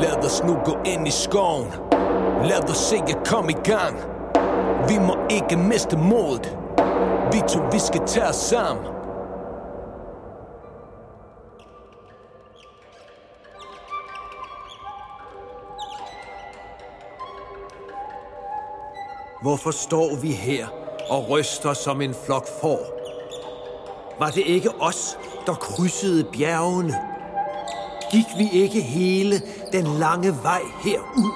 Lad os nu gå ind i skoven Lad os se jer komme i gang Vi må ikke miste modet Vi to, vi skal tage os sammen Hvorfor står vi her og ryster som en flok får? Var det ikke os, der krydsede bjergene? Gik vi ikke hele den lange vej herud?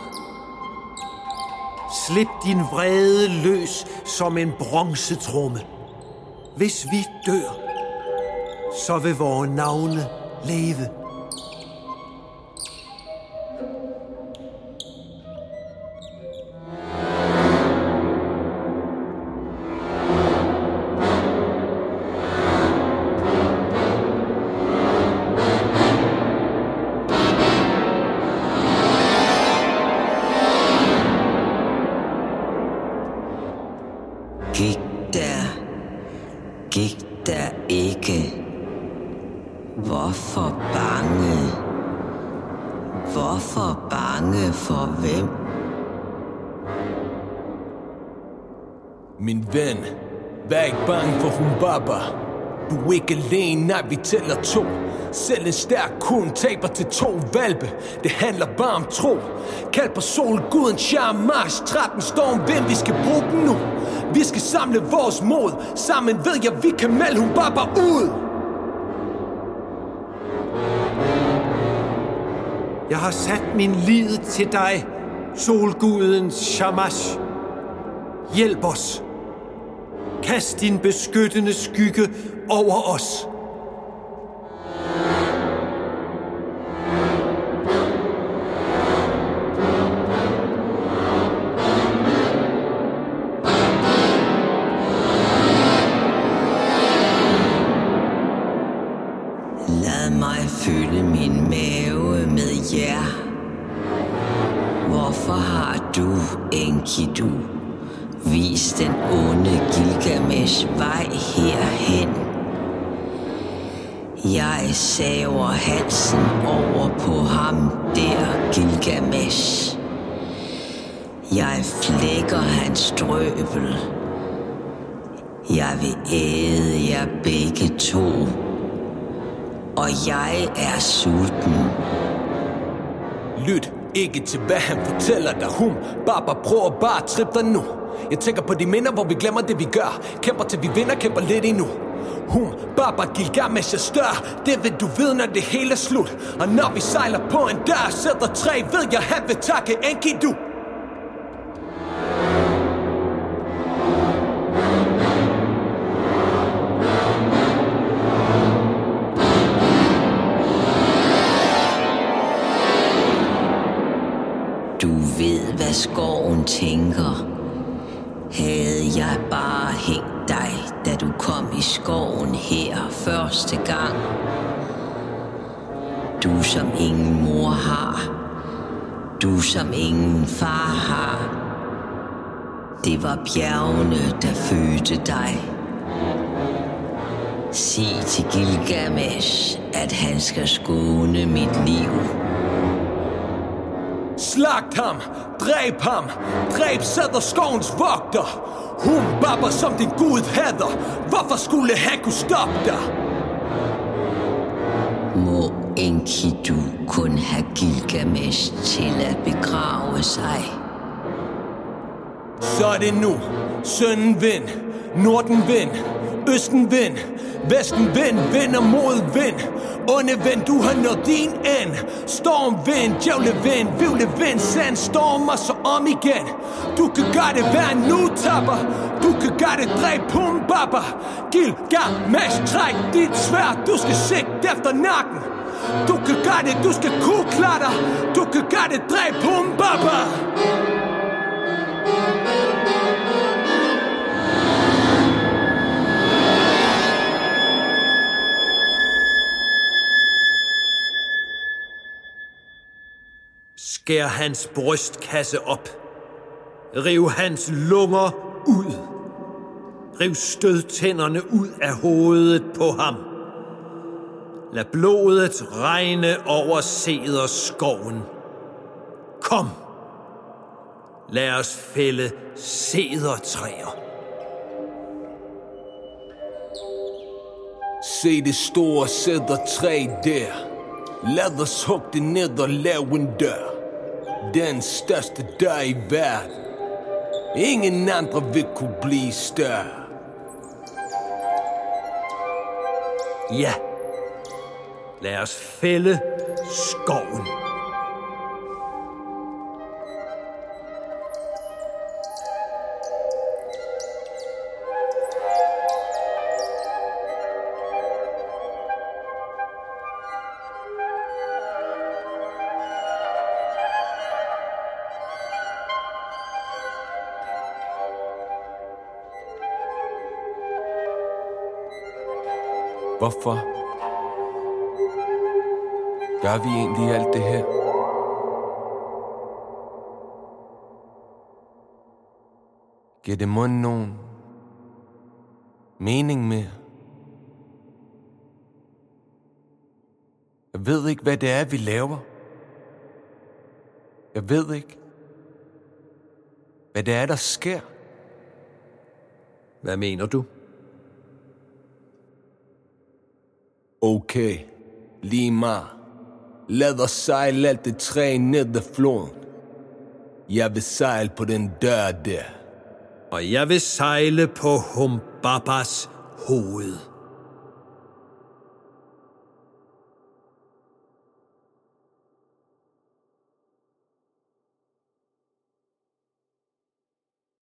Slip din vrede løs som en bronzetrumme. Hvis vi dør, så vil vores navne leve. Gik der, gik der ikke. Hvorfor bange? Hvorfor bange for hvem? Min ven, vær ikke bange for Humbaba. Du er ikke alene, nej vi tæller to. Selv en stærk kun taber til to valpe. Det handler bare om tro. Kald på solguden Shamash. 13 storm hvem vi skal bruge den nu. Vi skal samle vores mod. Sammen ved jeg, vi kan melde Humbaba ud. Jeg har sat min lid til dig, solguden Shamash. Hjælp os. Kast din beskyttende skygge over os. Lad mig fylde min mave med jer. Hvorfor har du, Enkidu, vist den onde Gilgamesh vej herhen? Jeg saver halsen over på ham der, Gilgamesh. Jeg flækker hans strøbel. Jeg vil æde jer begge to. Og jeg er sulten. Lyt ikke til hvad han fortæller dig. Hum, Baba prøver bare at trippe dig nu. Jeg tænker på de minder, hvor vi glemmer det vi gør. Kæmper til vi vinder, kæmper lidt endnu. Hum, Baba Gilgamesh er større. Det vil du vide, når det hele er slut. Og når vi sejler på en dør Sætter tre, ved jeg, han vil takke. Enkidu ved, hvad skoven tænker. Havde jeg bare hængt dig, da du kom i skoven her første gang. Du som ingen mor har. Du som ingen far har. Det var bjergene, der fødte dig. Sig til Gilgamesh, at han skal skåne mit liv. Slagt ham, dræb ham, dræb sætter skovens vogter Hum, Baba som din gud hader Hvorfor skulle han kunne stoppe dig? Må Enkidu kun have Gilgamesh til at begrave sig. Så er det nu. Sønden vind, Norden vind, Østen vind, Vesten vind, vind og mod vind. Onde vind, du har nået din end. Storm vind, djævle vind, vivle vind, sand, storm så om igen. Du kan gøre det hver nu, tapper. Du kan gøre det, dræb pum, baba. mash, træk dit svær, du skal sigte efter nakken. Du kan gøre det, du skal kunne klare dig. Du kan gøre det, dræb pum, Skær hans brystkasse op. Riv hans lunger ud. Riv stødtænderne ud af hovedet på ham. Lad blodet regne over skoven. Kom! Lad os fælde sædertræer. Se det store sædertræ der. Lad os hugge det ned og lave en dør. Den største dør i verden. Ingen andre vil kunne blive større. Ja. Lad os fælde skoven. Hvorfor gør vi egentlig alt det her? Giver det mund nogen mening mere? Jeg ved ikke, hvad det er, vi laver. Jeg ved ikke, hvad det er, der sker. Hvad mener du? Okay, lige meget. Lad os sejle alt det træ ned ad floden. Jeg vil sejle på den dør der. Og jeg vil sejle på Humbabas hoved.